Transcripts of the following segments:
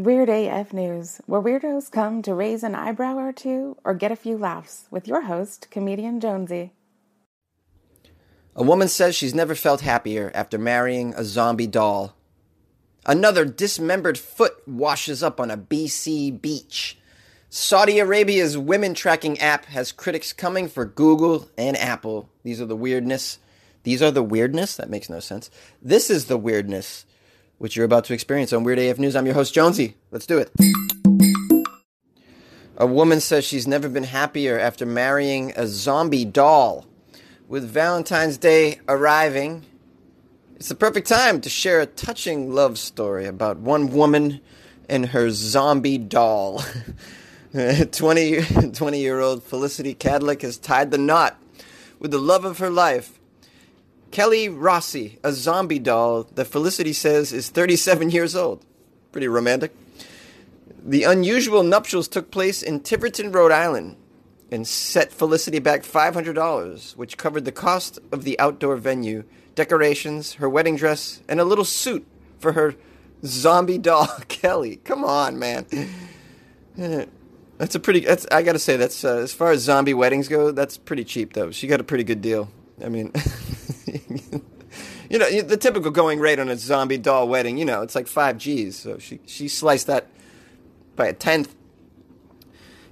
Weird AF News, where weirdos come to raise an eyebrow or two or get a few laughs, with your host, comedian Jonesy. A woman says she's never felt happier after marrying a zombie doll. Another dismembered foot washes up on a BC beach. Saudi Arabia's women tracking app has critics coming for Google and Apple. These are the weirdness. These are the weirdness? That makes no sense. This is the weirdness which you're about to experience on Weird AF News. I'm your host, Jonesy. Let's do it. A woman says she's never been happier after marrying a zombie doll. With Valentine's Day arriving, it's the perfect time to share a touching love story about one woman and her zombie doll. 20, 20 year old Felicity Cadlick has tied the knot with the love of her life Kelly Rossi, a zombie doll that Felicity says is 37 years old. Pretty romantic. The unusual nuptials took place in Tiverton, Rhode Island, and set Felicity back $500, which covered the cost of the outdoor venue, decorations, her wedding dress, and a little suit for her zombie doll, Kelly. Come on, man. That's a pretty. That's I gotta say. That's uh, as far as zombie weddings go. That's pretty cheap, though. She got a pretty good deal. I mean, you know, the typical going rate on a zombie doll wedding, you know, it's like five G's. So she, she sliced that by a tenth.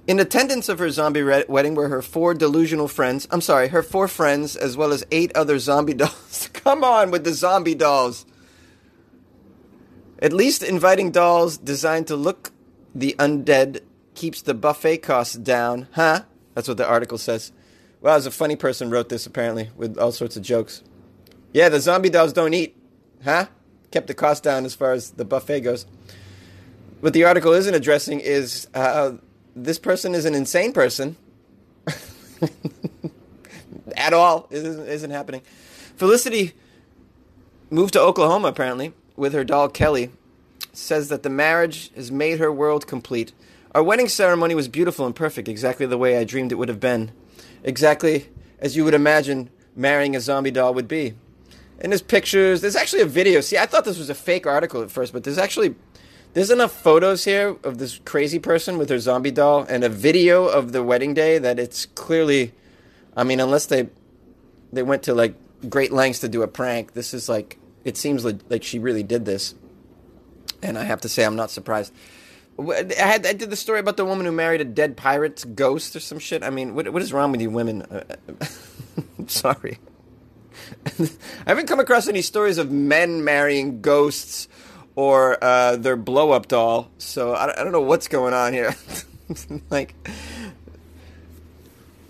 In attendance of her zombie re- wedding were her four delusional friends. I'm sorry, her four friends, as well as eight other zombie dolls. Come on with the zombie dolls. At least inviting dolls designed to look the undead keeps the buffet costs down, huh? That's what the article says. Well, as a funny person wrote this apparently with all sorts of jokes. Yeah, the zombie dolls don't eat, huh? Kept the cost down as far as the buffet goes. What the article isn't addressing is uh, this person is an insane person. At all, it isn't, isn't happening. Felicity moved to Oklahoma apparently with her doll Kelly. Says that the marriage has made her world complete. Our wedding ceremony was beautiful and perfect, exactly the way I dreamed it would have been exactly as you would imagine marrying a zombie doll would be. And there's pictures. There's actually a video. See, I thought this was a fake article at first, but there's actually there's enough photos here of this crazy person with her zombie doll and a video of the wedding day that it's clearly. I mean, unless they they went to like great lengths to do a prank, this is like it seems like, like she really did this. And I have to say, I'm not surprised. I had I did the story about the woman who married a dead pirate's ghost or some shit. I mean, what what is wrong with you women? Uh, sorry. I haven't come across any stories of men marrying ghosts or uh, their blow up doll, so I, I don't know what's going on here. like,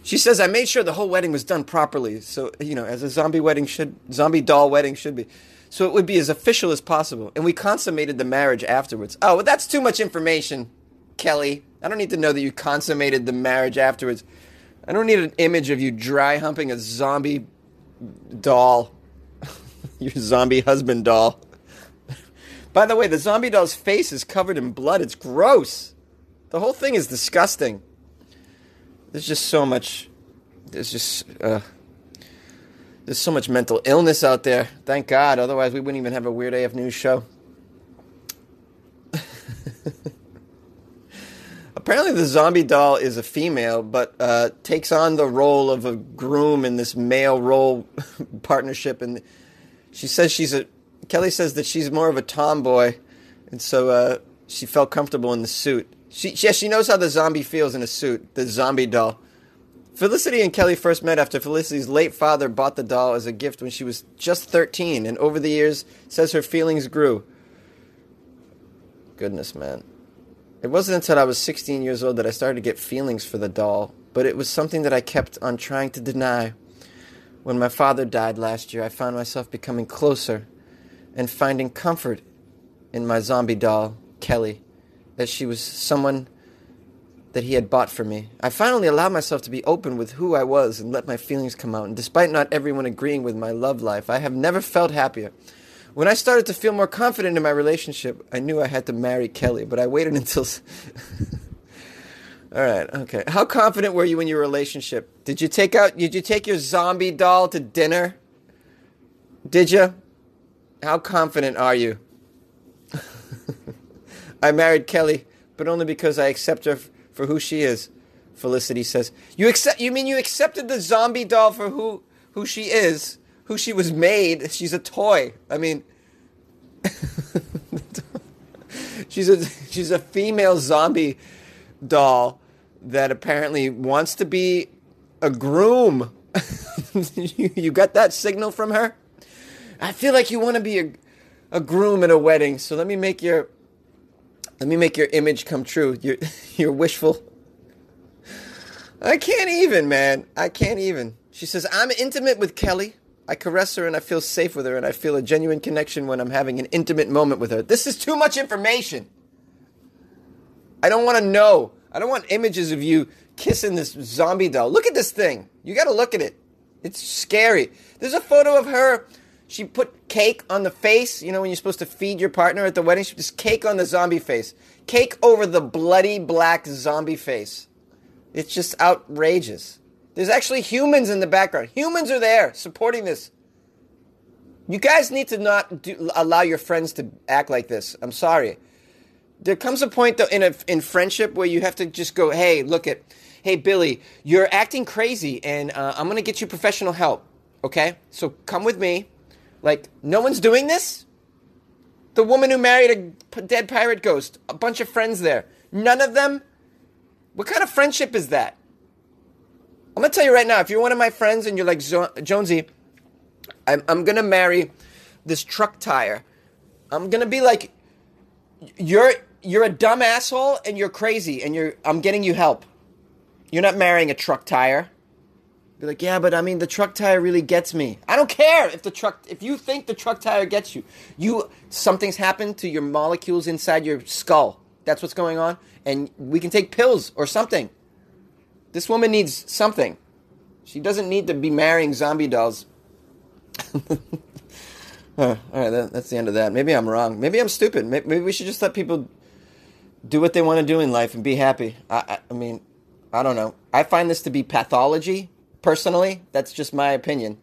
she says, I made sure the whole wedding was done properly, so you know, as a zombie wedding should, zombie doll wedding should be so it would be as official as possible. And we consummated the marriage afterwards. Oh, well, that's too much information, Kelly. I don't need to know that you consummated the marriage afterwards. I don't need an image of you dry humping a zombie doll, your zombie husband doll. By the way, the zombie doll's face is covered in blood. It's gross. The whole thing is disgusting. There's just so much. There's just. Uh, there's so much mental illness out there. Thank God. Otherwise, we wouldn't even have a Weird AF News show. Apparently, the zombie doll is a female, but uh, takes on the role of a groom in this male role partnership. And she says she's a. Kelly says that she's more of a tomboy, and so uh, she felt comfortable in the suit. She, yeah, she knows how the zombie feels in a suit. The zombie doll. Felicity and Kelly first met after Felicity's late father bought the doll as a gift when she was just 13, and over the years says her feelings grew. Goodness, man. It wasn't until I was 16 years old that I started to get feelings for the doll, but it was something that I kept on trying to deny. When my father died last year, I found myself becoming closer and finding comfort in my zombie doll, Kelly, that she was someone that he had bought for me. I finally allowed myself to be open with who I was and let my feelings come out. And despite not everyone agreeing with my love life, I have never felt happier. When I started to feel more confident in my relationship, I knew I had to marry Kelly, but I waited until. All right, okay. How confident were you in your relationship? Did you take out? Did you take your zombie doll to dinner? Did you? How confident are you? I married Kelly, but only because I accept her for who she is. Felicity says, "You accept? You mean you accepted the zombie doll for who who she is, who she was made? She's a toy. I mean, she's a she's a female zombie doll that apparently wants to be a groom. you, you got that signal from her? I feel like you want to be a a groom at a wedding. So let me make your let me make your image come true. Your your wishful I can't even, man. I can't even. She says, I'm intimate with Kelly. I caress her and I feel safe with her and I feel a genuine connection when I'm having an intimate moment with her. This is too much information. I don't want to know. I don't want images of you kissing this zombie doll. Look at this thing. You got to look at it. It's scary. There's a photo of her. She put cake on the face. You know when you're supposed to feed your partner at the wedding? She just cake on the zombie face. Cake over the bloody black zombie face. It's just outrageous. There's actually humans in the background. Humans are there supporting this. You guys need to not do, allow your friends to act like this. I'm sorry. There comes a point though in a in friendship where you have to just go, "Hey, look at, hey Billy, you're acting crazy, and uh, I'm gonna get you professional help. Okay, so come with me. Like no one's doing this. The woman who married a dead pirate ghost, a bunch of friends there. None of them what kind of friendship is that? I'm gonna tell you right now. If you're one of my friends and you're like Jonesy, I'm, I'm gonna marry this truck tire. I'm gonna be like, you're you're a dumb asshole and you're crazy and you're I'm getting you help. You're not marrying a truck tire. Be like, yeah, but I mean, the truck tire really gets me. I don't care if the truck, if you think the truck tire gets you, you something's happened to your molecules inside your skull. That's what's going on, and we can take pills or something. This woman needs something. She doesn't need to be marrying zombie dolls. all right, that, that's the end of that. Maybe I'm wrong. Maybe I'm stupid. Maybe, maybe we should just let people do what they want to do in life and be happy. I, I, I mean, I don't know. I find this to be pathology, personally. That's just my opinion.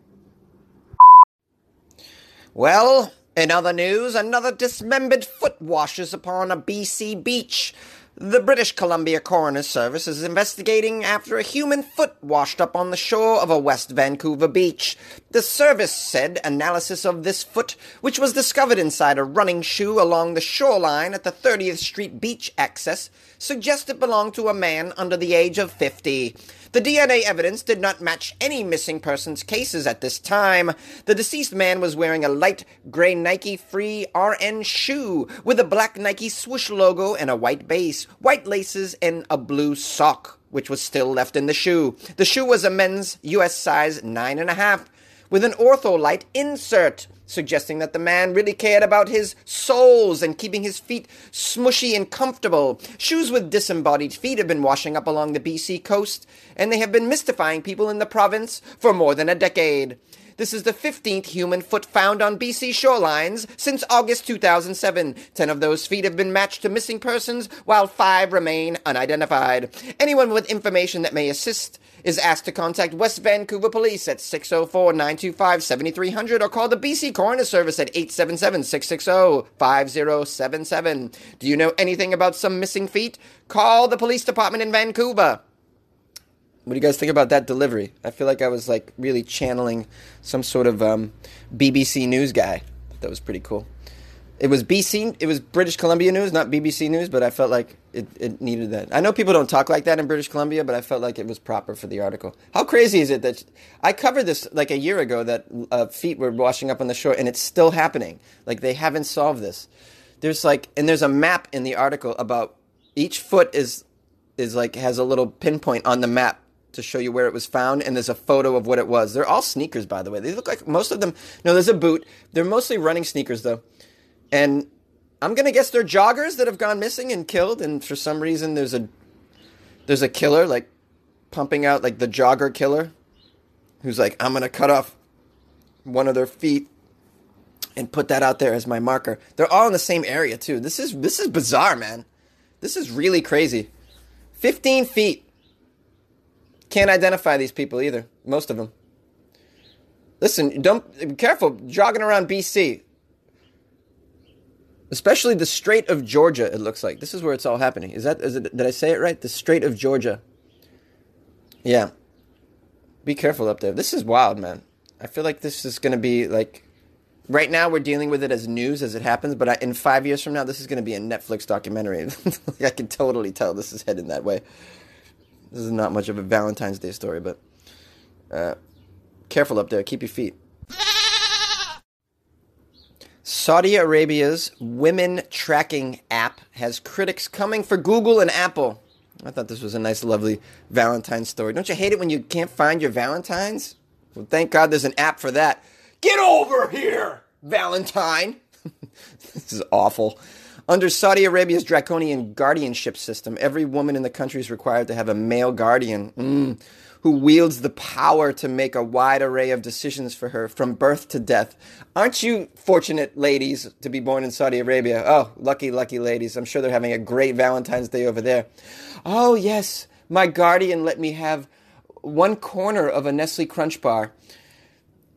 Well, in other news, another dismembered foot washes upon a BC beach. The British Columbia Coroner's Service is investigating after a human foot washed up on the shore of a West Vancouver beach. The service said analysis of this foot, which was discovered inside a running shoe along the shoreline at the 30th Street beach access, suggests it belonged to a man under the age of 50. The DNA evidence did not match any missing persons cases at this time. The deceased man was wearing a light gray Nike Free RN shoe with a black Nike swoosh logo and a white base, white laces, and a blue sock, which was still left in the shoe. The shoe was a men's US size 9.5 with an ortholite insert suggesting that the man really cared about his soles and keeping his feet smushy and comfortable. Shoes with disembodied feet have been washing up along the BC coast, and they have been mystifying people in the province for more than a decade. This is the 15th human foot found on BC shorelines since August 2007. Ten of those feet have been matched to missing persons, while five remain unidentified. Anyone with information that may assist is asked to contact West Vancouver Police at 604-925-7300 or call the BC Coroner Service at 877-660-5077. Do you know anything about some missing feet? Call the police department in Vancouver. What do you guys think about that delivery? I feel like I was like really channeling some sort of um, BBC News guy. That was pretty cool. It was BC, it was British Columbia News, not BBC News, but I felt like it, it needed that. I know people don't talk like that in British Columbia, but I felt like it was proper for the article. How crazy is it that I covered this like a year ago that uh, feet were washing up on the shore, and it's still happening. Like they haven't solved this. There's like, and there's a map in the article about each foot is is like has a little pinpoint on the map to show you where it was found, and there's a photo of what it was. They're all sneakers, by the way. They look like most of them. No, there's a boot. They're mostly running sneakers, though. And I'm gonna guess they're joggers that have gone missing and killed, and for some reason there's a there's a killer like pumping out like the jogger killer, who's like, I'm gonna cut off one of their feet and put that out there as my marker. They're all in the same area too. This is this is bizarre, man. This is really crazy. 15 feet. Can't identify these people either. Most of them. Listen, don't be careful jogging around BC. especially the Strait of Georgia. It looks like this is where it's all happening. Is that is it? Did I say it right? The Strait of Georgia. Yeah. Be careful up there. This is wild, man. I feel like this is going to be like. Right now, we're dealing with it as news as it happens, but I, in five years from now, this is going to be a Netflix documentary. I can totally tell this is heading that way. This is not much of a Valentine's Day story, but uh, careful up there. Keep your feet. Saudi Arabia's women tracking app has critics coming for Google and Apple. I thought this was a nice, lovely Valentine's story. Don't you hate it when you can't find your Valentines? Well, thank God there's an app for that. Get over here, Valentine. this is awful. Under Saudi Arabia's draconian guardianship system, every woman in the country is required to have a male guardian. Mm who wields the power to make a wide array of decisions for her from birth to death. Aren't you fortunate ladies to be born in Saudi Arabia? Oh, lucky, lucky ladies. I'm sure they're having a great Valentine's Day over there. Oh, yes, my guardian let me have one corner of a Nestle Crunch bar.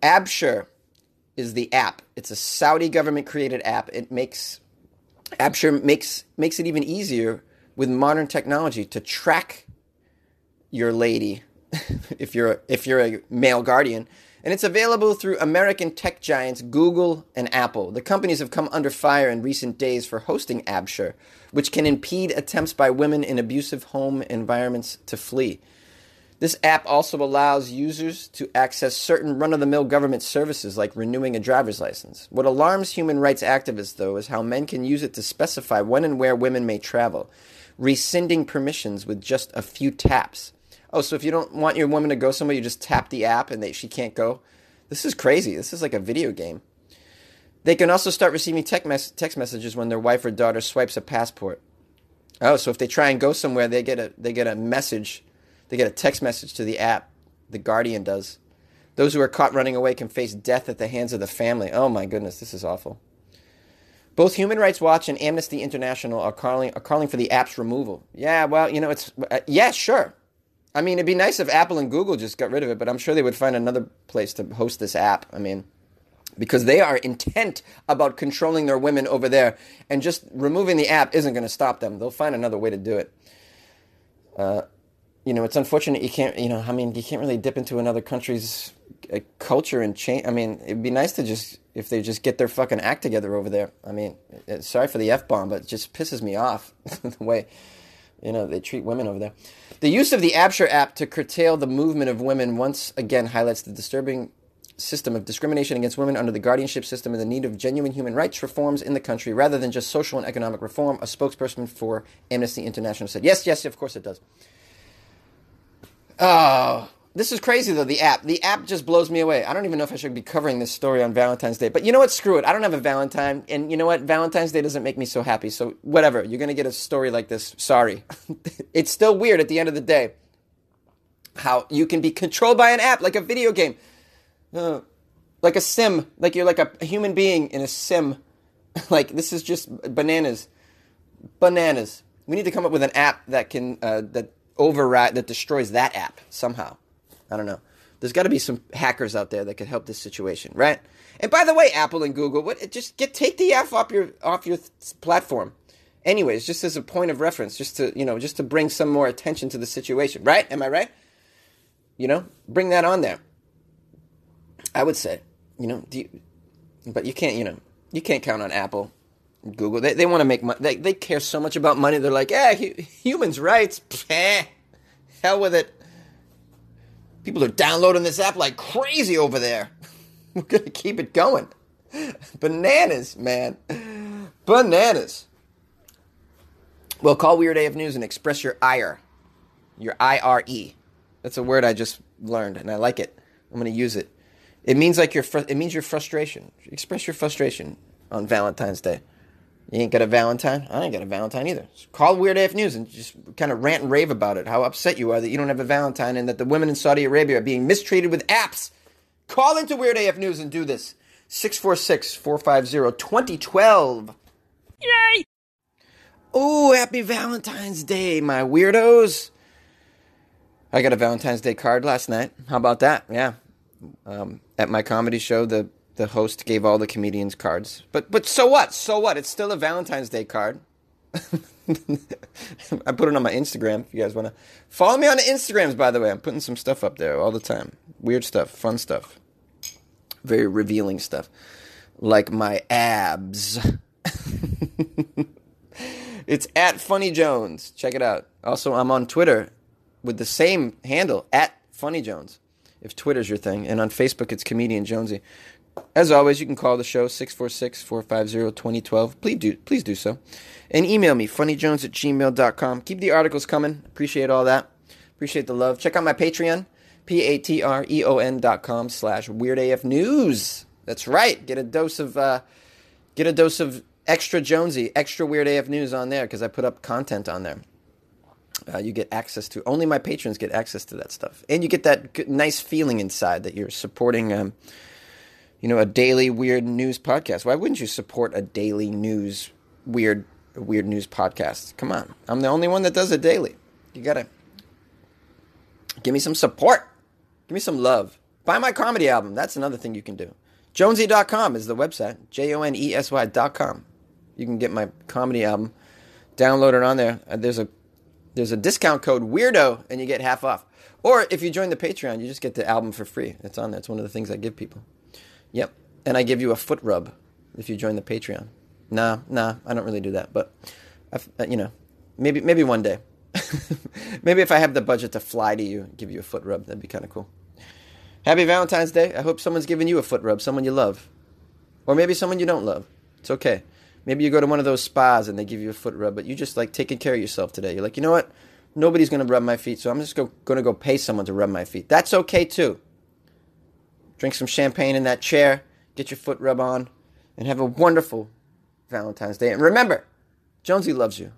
Absher is the app. It's a Saudi government created app. It makes Absher makes makes it even easier with modern technology to track your lady if you're if you're a male guardian, and it's available through American tech giants Google and Apple. The companies have come under fire in recent days for hosting Absher, which can impede attempts by women in abusive home environments to flee. This app also allows users to access certain run of the mill government services like renewing a driver's license. What alarms human rights activists, though, is how men can use it to specify when and where women may travel, rescinding permissions with just a few taps. Oh, so if you don't want your woman to go somewhere, you just tap the app and they, she can't go. This is crazy. This is like a video game. They can also start receiving mes- text messages when their wife or daughter swipes a passport. Oh, so if they try and go somewhere, they get a they get a message, they get a text message to the app. The Guardian does. Those who are caught running away can face death at the hands of the family. Oh my goodness, this is awful. Both Human Rights Watch and Amnesty International are calling are calling for the app's removal. Yeah, well, you know, it's uh, yeah, sure. I mean, it'd be nice if Apple and Google just got rid of it, but I'm sure they would find another place to host this app. I mean, because they are intent about controlling their women over there, and just removing the app isn't going to stop them. They'll find another way to do it. Uh, you know, it's unfortunate you can't. You know, I mean, you can't really dip into another country's uh, culture and change. I mean, it'd be nice to just if they just get their fucking act together over there. I mean, sorry for the f bomb, but it just pisses me off the way you know they treat women over there. The use of the Absher app to curtail the movement of women once again highlights the disturbing system of discrimination against women under the guardianship system and the need of genuine human rights reforms in the country rather than just social and economic reform, a spokesperson for Amnesty International said. Yes, yes, of course it does. Oh, this is crazy though. The app, the app just blows me away. I don't even know if I should be covering this story on Valentine's Day, but you know what? Screw it. I don't have a Valentine, and you know what? Valentine's Day doesn't make me so happy. So whatever. You're gonna get a story like this. Sorry. it's still weird at the end of the day how you can be controlled by an app like a video game, uh, like a sim, like you're like a, human being in a sim. like this is just bananas, bananas. We need to come up with an app that can uh, that override that destroys that app somehow. I don't know. There's got to be some hackers out there that could help this situation, right? And by the way, Apple and Google, what just get take the F off your off your platform. Anyways, just as a point of reference, just to you know, just to bring some more attention to the situation, right? Am I right? You know, bring that on there. I would say, you know, you, but you can't, you know, you can't count on Apple, Google. They they want to make money. They they care so much about money. They're like, yeah, humans' rights. hell with it. People are downloading this app like crazy over there. We're going to keep it going. Bananas, man. Bananas. Well, call Weird AF News and express your ire. Your I R E. That's a word I just learned and I like it. I'm going to use it. It means like your fr- it means your frustration. Express your frustration on Valentine's Day. You ain't got a Valentine? I ain't got a Valentine either. So call Weird AF News and just kind of rant and rave about it. How upset you are that you don't have a Valentine and that the women in Saudi Arabia are being mistreated with apps. Call into Weird AF News and do this. 646 450 2012. Yay! Oh, happy Valentine's Day, my weirdos. I got a Valentine's Day card last night. How about that? Yeah. Um, at my comedy show, the the host gave all the comedians cards. But but so what? So what? It's still a Valentine's Day card. I put it on my Instagram if you guys want to follow me on the Instagrams. By the way, I'm putting some stuff up there all the time. Weird stuff, fun stuff, very revealing stuff, like my abs. it's at Funny Jones. Check it out. Also, I'm on Twitter with the same handle at Funny Jones. If Twitter's your thing, and on Facebook it's Comedian Jonesy. As always, you can call the show 646 450 2012. Please do, please do so. And email me, funnyjones at gmail.com. Keep the articles coming. Appreciate all that. Appreciate the love. Check out my Patreon, P A T R E O N dot com slash Weird AF News. That's right. Get a dose of, uh, get a dose of extra Jonesy, extra Weird AF News on there because I put up content on there. Uh, you get access to only my patrons get access to that stuff, and you get that nice feeling inside that you're supporting. Um, you know, a daily weird news podcast. Why wouldn't you support a daily news weird weird news podcast? Come on. I'm the only one that does it daily. You got to give me some support. Give me some love. Buy my comedy album. That's another thing you can do. Jonesy.com is the website. J O N E S Y.com. You can get my comedy album. Download it on there. Uh, there's a there's a discount code weirdo and you get half off. Or if you join the Patreon, you just get the album for free. It's on there. It's one of the things I give people. Yep. And I give you a foot rub if you join the Patreon. Nah, nah, I don't really do that, but I've, uh, you know, maybe maybe one day. maybe if I have the budget to fly to you, and give you a foot rub, that'd be kind of cool. Happy Valentine's Day. I hope someone's giving you a foot rub, someone you love. Or maybe someone you don't love. It's okay. Maybe you go to one of those spas and they give you a foot rub, but you just like taking care of yourself today. You're like, you know what? Nobody's to rub my feet, so I'm just go, going to go pay someone to rub my feet. That's okay too. Drink some champagne in that chair, get your foot rub on, and have a wonderful Valentine's Day. And remember, Jonesy loves you.